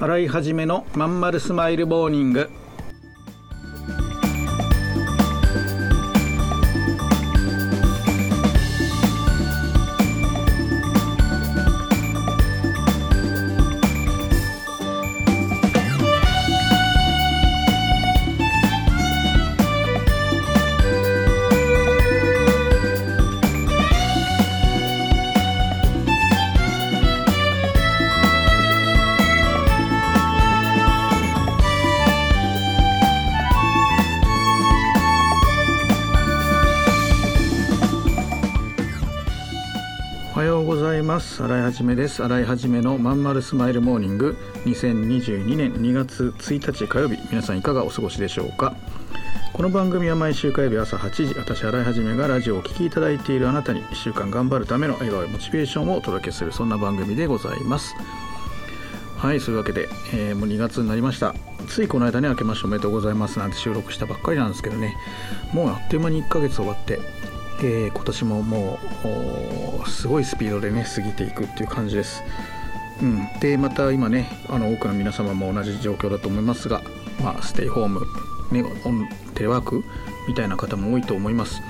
洗い始めのまんまるスマイルモーニング。ざいます。洗いはじめです。洗いはじめのまんまるスマイルモーニング。2022年2月1日火曜日。皆さんいかがお過ごしでしょうか？この番組は毎週火曜日朝8時私洗いはじめがラジオをお聴きいただいているあなたに1週間頑張るための笑顔やモチベーションをお届けするそんな番組でございます。はいそういうわけで、えーもう2月になりました。ついこの間ね明けましておめでとうございますなんて収録したばっかりなんですけどね。もうあっという間に1ヶ月終わって、えー今年ももうすごいスピードでね過ぎていくっていう感じです。うん、でまた今ねあの多くの皆様も同じ状況だと思いますが、まあ、ステイホーム、ね、オンテレワークみたいな方も多いと思います。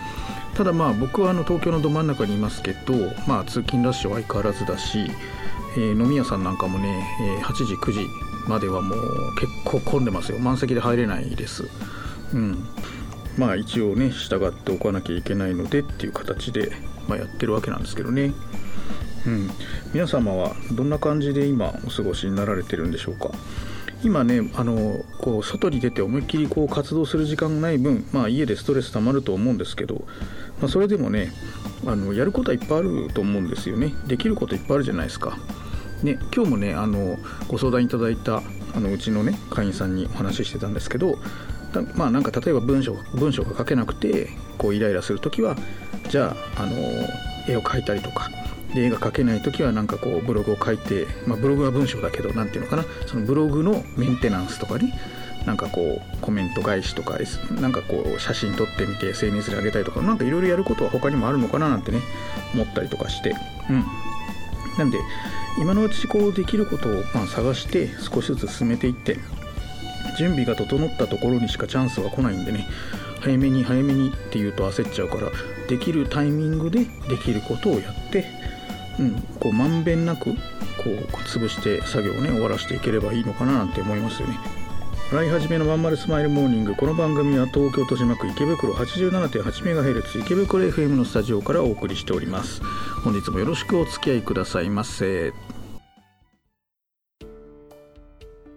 ただまあ僕はあの東京のど真ん中にいますけど、まあ、通勤ラッシュは相変わらずだし、えー飲み屋さんなんかもね、えー8時9時まではもう結構混んでますよ。満席で入れないです。うん。まあ一応ね従っておかなきゃいけないのでっていう形で、まあ、やってるわけなんですけどね。うん、皆様はどんな感じで今お過ごしになられてるんでしょうか？今ねあのこう外に出て思いっきりこう活動する時間がない分、まあ、家でストレス溜まると思うんですけど、まあ、それでもねあのやることはいっぱいあると思うんですよね。できることいっぱいあるじゃないですか。ね、今日もねあのご相談いただいたあのうちのね会員さんにお話ししてたんですけどまあなんか例えば文章文章が書けなくてこうイライラする時はじゃああの絵を描いたりとかで絵が描けない時はなんかこうブログを書いて、まあ、ブログは文章だけど何ていうのかなそのブログのメンテナンスとかになんかこうコメント返しとかなんかこう写真撮ってみて SNS で上げたりとかなんかいろいろやることは他にもあるのかななんてね思ったりとかして。うん。なんで今のうちこうできることをまあ探して少しずつ進めていって準備が整ったところにしかチャンスは来ないんでね。早めに早めにっていうと焦っちゃうからできるタイミングでできることをやって、うん、こうまんべんなくこう潰して作業をね終わらせていければいいのかななんて思いますよね。洗い始めのまんまるスマイルモーニングこの番組は東京豊島区池袋 87.8MHz 池袋 FM のスタジオからお送りしております。本日もよろしくお付き合いくださいませ。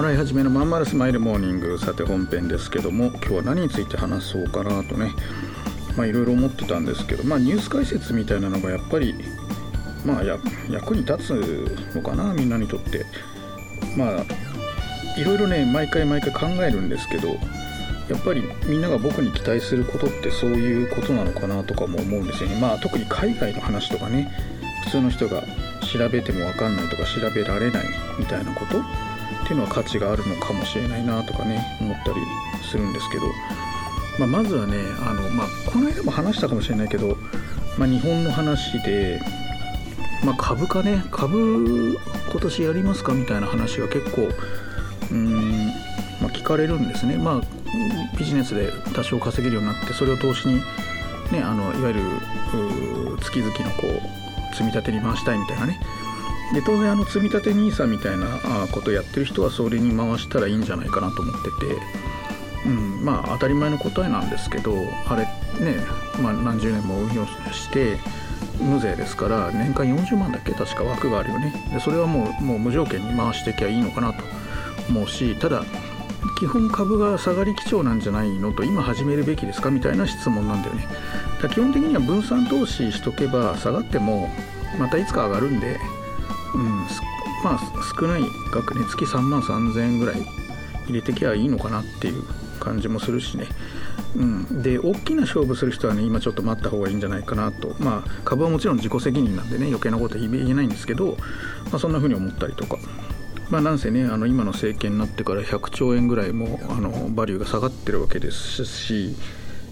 洗い始めのまんまるスマイルモーニング。さて本編ですけども今日は何について話そうかなとねまあいろいろ思ってたんですけどまあニュース解説みたいなのがやっぱりまあや役に立つのかなみんなにとって。まあいろいろね毎回毎回考えるんですけどやっぱりみんなが僕に期待することってそういうことなのかなとかも思うんですよね。まあ特に海外の話とかね普通の人が調べても分かんないとか調べられないみたいなことっていうのは価値があるのかもしれないなとかね思ったりするんですけど、まあ、まずはねあの、まあ、この間も話したかもしれないけど、まあ、日本の話で、まあ、株価ね株今年やりますかみたいな話が結構うーん、まあ、聞かれるんですね。まあ、ビジネスで多少稼げるようになってそれを投資に、ね、あのいわゆる月々のこう積み立てに回したいみたいなねで当然あの積立 NISA みたいなことやってる人はそれに回したらいいんじゃないかなと思ってて、うん、まあ当たり前の答えなんですけどあれね、まあ、何十年も運用して無税ですから年間40万だっけ確か枠があるよね。でそれはもうもう無条件に回していきゃいいのかなと思うしただ基本株が下がり基調なんじゃないのと今始めるべきですかみたいな質問なんだよね。だ基本的には分散投資しとけば下がってもまたいつか上がるんで、うん、まあ少ない額ね月3万3000円ぐらい入れてきゃいいのかなっていう感じもするしね。うん、で大きな勝負する人はね今ちょっと待った方がいいんじゃないかなと。まあ株はもちろん自己責任なんでね余計なことは言えないんですけど、まあ、そんな風に思ったりとか。まあ、なんせねあの今の政権になってから100兆円ぐらいもあのバリューが下がってるわけですし、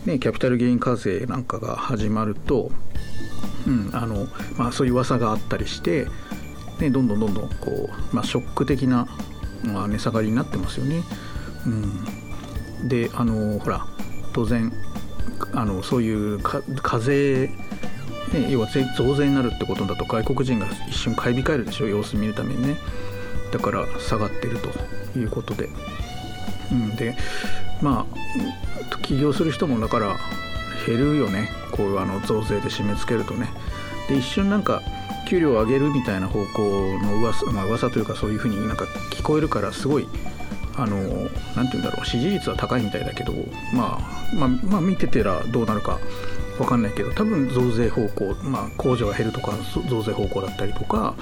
ね、キャピタルゲイン課税なんかが始まると、うんあのまあ、そういう噂があったりして、ね、どんどんどんどんこう、まあ、ショック的な、まあ、値下がりになってますよね。うん、であのほら当然あのそういう課税ね、要は増税になるってことだと外国人が一瞬買い控えるでしょ様子見るためにね。だから下がってるということで、うん、でまあ起業する人もだから減るよね。こういうあの増税で締め付けるとね。で一瞬なんか給料を上げるみたいな方向の噂,、まあ噂というかそういうふうになんか聞こえるからすごいあのなて言うんだろう支持率は高いみたいだけど、まあ、まあまあ見ててらどうなるか分かんないけど多分増税方向、まあ、控除が減るとか増税方向だったりとか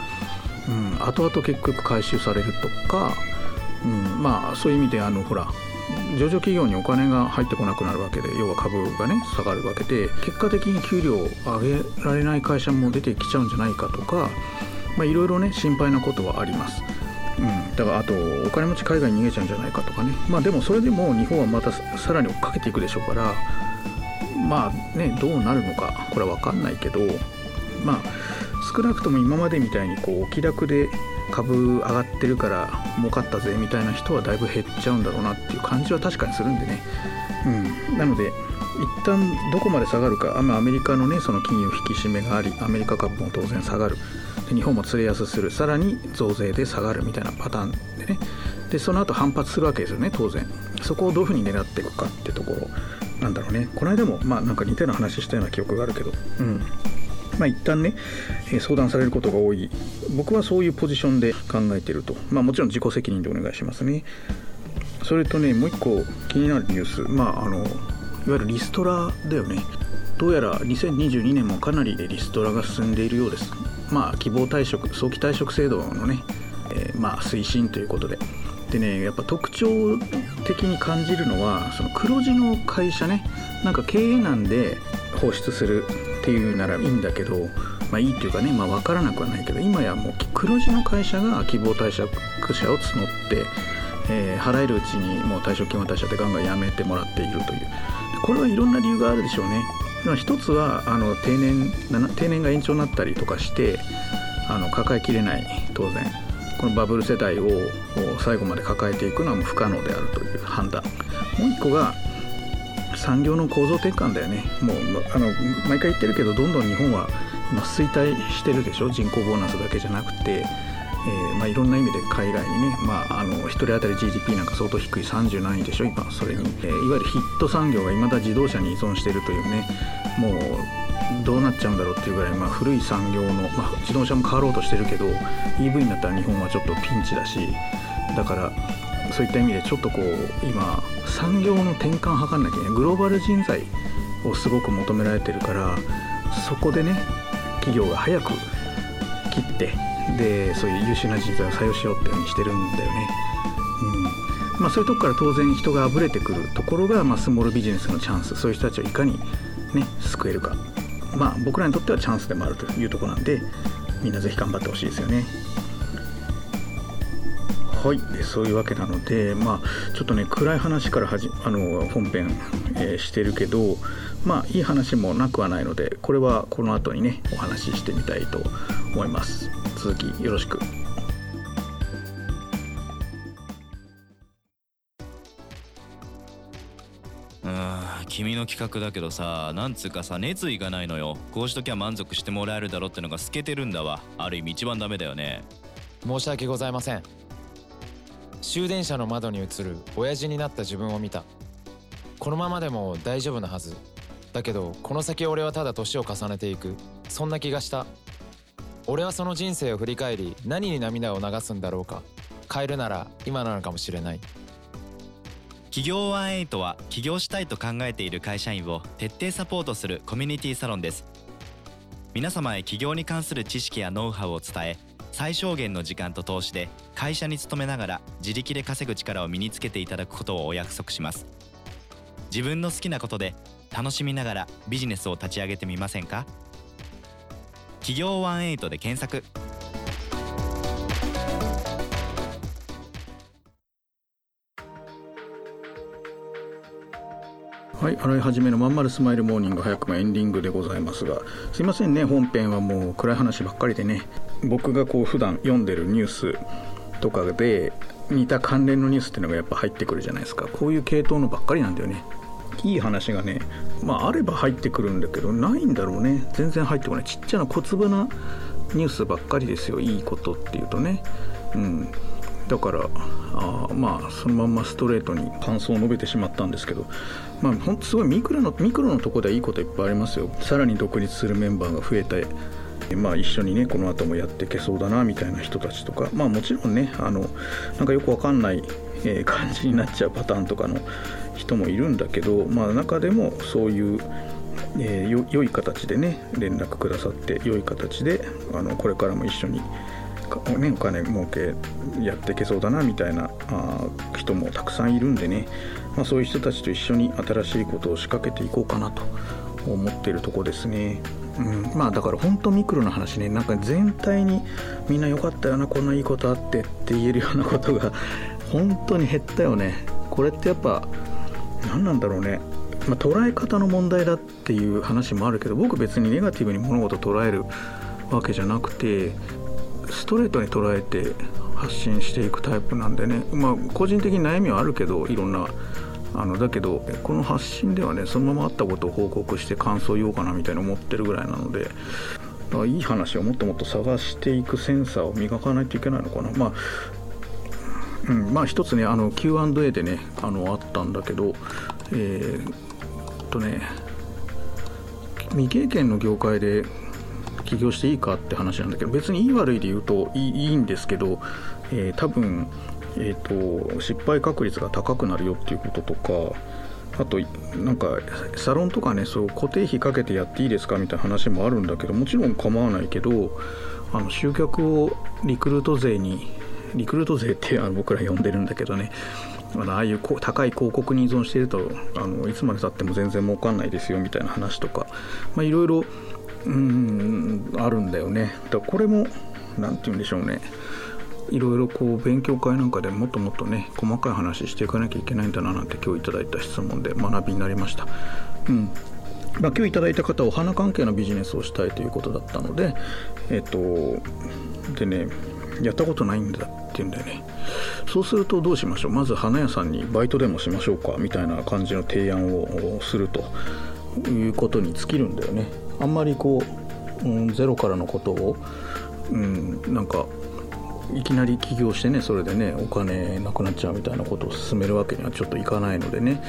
うん、後々結局回収されるとか、うん、まあそういう意味であのほら上場企業にお金が入ってこなくなるわけで要は株がね下がるわけで結果的に給料を上げられない会社も出てきちゃうんじゃないかとかいろいろね心配なことはあります。うん、だからあとお金持ち海外に逃げちゃうんじゃないかとかねまあでもそれでも日本はまたさらに追っかけていくでしょうからまあねどうなるのかこれは分かんないけどまあ少なくとも今までみたいにこうお気楽で株上がってるから儲かったぜみたいな人はだいぶ減っちゃうんだろうなっていう感じは確かにするんでね、うん、なので一旦どこまで下がるか、まあ、アメリカのねその金融引き締めがありアメリカ株も当然下がる。で日本も釣れ安する。さらに増税で下がるみたいなパターンでね。でその後反発するわけですよね当然。そこをどういうふうに狙っていくかってところなんだろうね。この間もまあなんか似たような話したような記憶があるけど。うんまあ、一旦ね、え相談されることが多い。僕はそういうポジションで考えてると、まあ、もちろん自己責任でお願いしますね。それとねもう一個気になるニュース。まああのいわゆるリストラだよね。どうやら2022年もかなりリストラが進んでいるようです。まあ希望退職早期退職制度のね、えー、まあ推進ということで。でねやっぱ特徴的に感じるのはその黒字の会社ね。なんか経営難で放出する。っていうならいいんだけど、まあ、いいっていうかね、まあ、分からなくはないけど今やもう黒字の会社が希望退職者を募って、えー、払えるうちにもう退職金を渡しちゃってガンガン辞めてもらっているという。これはいろんな理由があるでしょうね。一つはあの定年定年が延長になったりとかしてあの抱えきれない当然。このバブル世代を最後まで抱えていくのはもう不可能であるという判断。もう一個が産業の構造転換だよね。もうあの毎回言ってるけどどんどん日本は今衰退してるでしょ？人口ボーナスだけじゃなくて、えー、まあ、いろんな意味で海外にね、まあ、あの1人当たり GDP なんか相当低い30何位でしょ？今それに、えー、いわゆるヒット産業がいまだ自動車に依存してるというね。もうどうなっちゃうんだろうっていうぐらい、まあ、古い産業の、まあ、自動車も変わろうとしてるけど EV になったら日本はちょっとピンチだし。だからそういった意味でちょっとこう今産業の転換を図んなきゃいけないグローバル人材をすごく求められてるからそこでね企業が早く切ってでそういう優秀な人材を採用しようっていうふうにしてるんだよね。うんまあ、そういうとこから当然人があぶれてくるところが、まあ、スモールビジネスのチャンスそういう人たちをいかに、ね、救えるか、まあ、僕らにとってはチャンスでもあるというとこなんでみんなぜひ頑張ってほしいですよね。はい。そういうわけなのでまあちょっとね暗い話からはじあの本編、えー、してるけどまあいい話もなくはないのでこれはこの後にねお話ししてみたいと思います。続きよろしく。君の企画だけどさなんつうかさ熱意がないのよ。こうしときゃ満足してもらえるだろってのが透けてるんだわ。ある意味一番ダメだよね。申し訳ございません終電車の窓に映る親父になった自分を見た。このままでも大丈夫なはず。だけどこの先俺はただ年を重ねていく。そんな気がした。俺はその人生を振り返り何に涙を流すんだろうか。変えるなら今なのかもしれない。企業18は起業したいと考えている会社員を徹底サポートするコミュニティサロンです。皆様へ起業に関する知識やノウハウを伝え最小限の時間と投資で会社に勤めながら自力で稼ぐ力を身につけていただくことをお約束します。自分の好きなことで楽しみながらビジネスを立ち上げてみませんか？企業18で検索。はい、洗い始めのまんまるスマイルモーニング早くもエンディングでございますがすいませんね本編はもう暗い話ばっかりでね。僕がこう普段読んでるニュースとかで似た関連のニュースっていうのがやっぱ入ってくるじゃないですか。こういう系統のばっかりなんだよね。いい話がねまああれば入ってくるんだけどないんだろうね。全然入ってこない。ちっちゃな小粒なニュースばっかりですよ。いいことっていうとね。うん。だからあまあそのまんまストレートに感想を述べてしまったんですけどまあほんとすごいミクロのミクロのとこではいいこといっぱいありますよ。さらに独立するメンバーが増えてまあ一緒にねこの後もやっていけそうだなみたいな人たちとかまあもちろんねあのなんかよくわかんない、え感じになっちゃうパターンとかの人もいるんだけどまあ中でもそういうえー良い形でね連絡くださって良い形であのこれからも一緒に、ね、お金儲けやっていけそうだなみたいなあ人もたくさんいるんでね、まあ、そういう人たちと一緒に新しいことを仕掛けていこうかなと思ってるとこですね。うん、まあだから本当ミクロな話ねなんか全体にみんな良かったよなこんないいことあってって言えるようなことが 本当に減ったよね。これってやっぱ何なんだろうね、まあ、捉え方の問題だっていう話もあるけど僕別にネガティブに物事捉えるわけじゃなくてストレートに捉えて発信していくタイプなんでね。まあ個人的に悩みはあるけどいろんなあのだけどこの発信ではねそのままあったことを報告して感想を言おうかなみたいな思ってるぐらいなのでだいい話をもっともっと探していくセンサーを磨かないといけないのかな。まあうん、まあ一つねあの Q&A でねあのあったんだけどえーっとね未経験の業界で起業していいかって話なんだけど別にいい悪いで言うといいいいんですけど、えー多分、えー、と失敗確率が高くなるよっていうこととかあとなんかサロンとかねそう固定費かけてやっていいですかみたいな話もあるんだけどもちろん構わないけどあの集客をリクルート税にリクルート税ってあの僕ら呼んでるんだけどねあのああいう高い広告に依存しているとあのいつまでたっても全然儲かんないですよみたいな話とかまあいろいろうんあるんだよね。だこれも何て言うんでしょうね。いろいろこう勉強会なんかでもっともっとね細かい話していかなきゃいけないんだななんて今日いただいた質問で学びになりました。うん。まあ、今日いただいた方はお花関係のビジネスをしたいということだったのでえっとでねやったことないんだっていうんだよね。そうするとどうしましょう？まず花屋さんにバイトでもしましょうか？みたいな感じの提案をするということに尽きるんだよね。あんまりこう、うん、ゼロからのことを、うん、なんかいきなり起業してねそれでねお金なくなっちゃうみたいなことを進めるわけにはちょっといかないのでね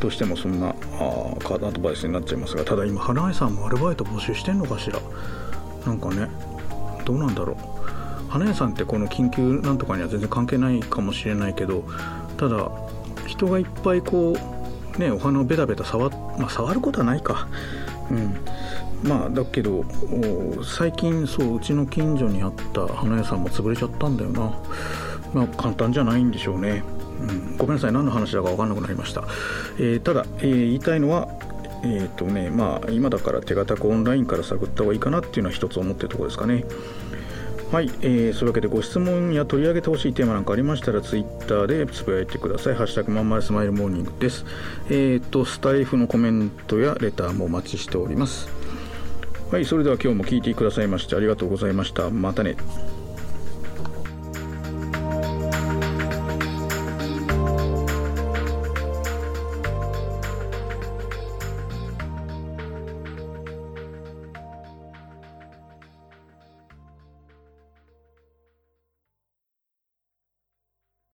どうしてもそんなあーカードアドバイスになっちゃいますがただ今花屋さんもアルバイト募集してんのかしら？なんかねどうなんだろう。花屋さんってこの緊急なんとかには全然関係ないかもしれないけどただ人がいっぱいこうねお花をベタベタ触、まあ、触ることはないか。うん。まあだけど最近そううちの近所にあった花屋さんも潰れちゃったんだよな。まあ簡単じゃないんでしょうね、うん、ごめんなさい。何の話だか分かんなくなりました、えーただ、えー言いたいのはえーとねまあ、今だから手堅くオンラインから探った方がいいかなっていうのは一つ思ってるところですかね。はい、えーそういうわけでご質問や取り上げてほしいテーマなんかありましたらツイッターでつぶやいてください。ハッシュタグまんまるスマイルモーニングです。えっ、と、スタイフのコメントやレターもお待ちしております。はい、それでは今日も聞いてくださいましてありがとうございました。またね。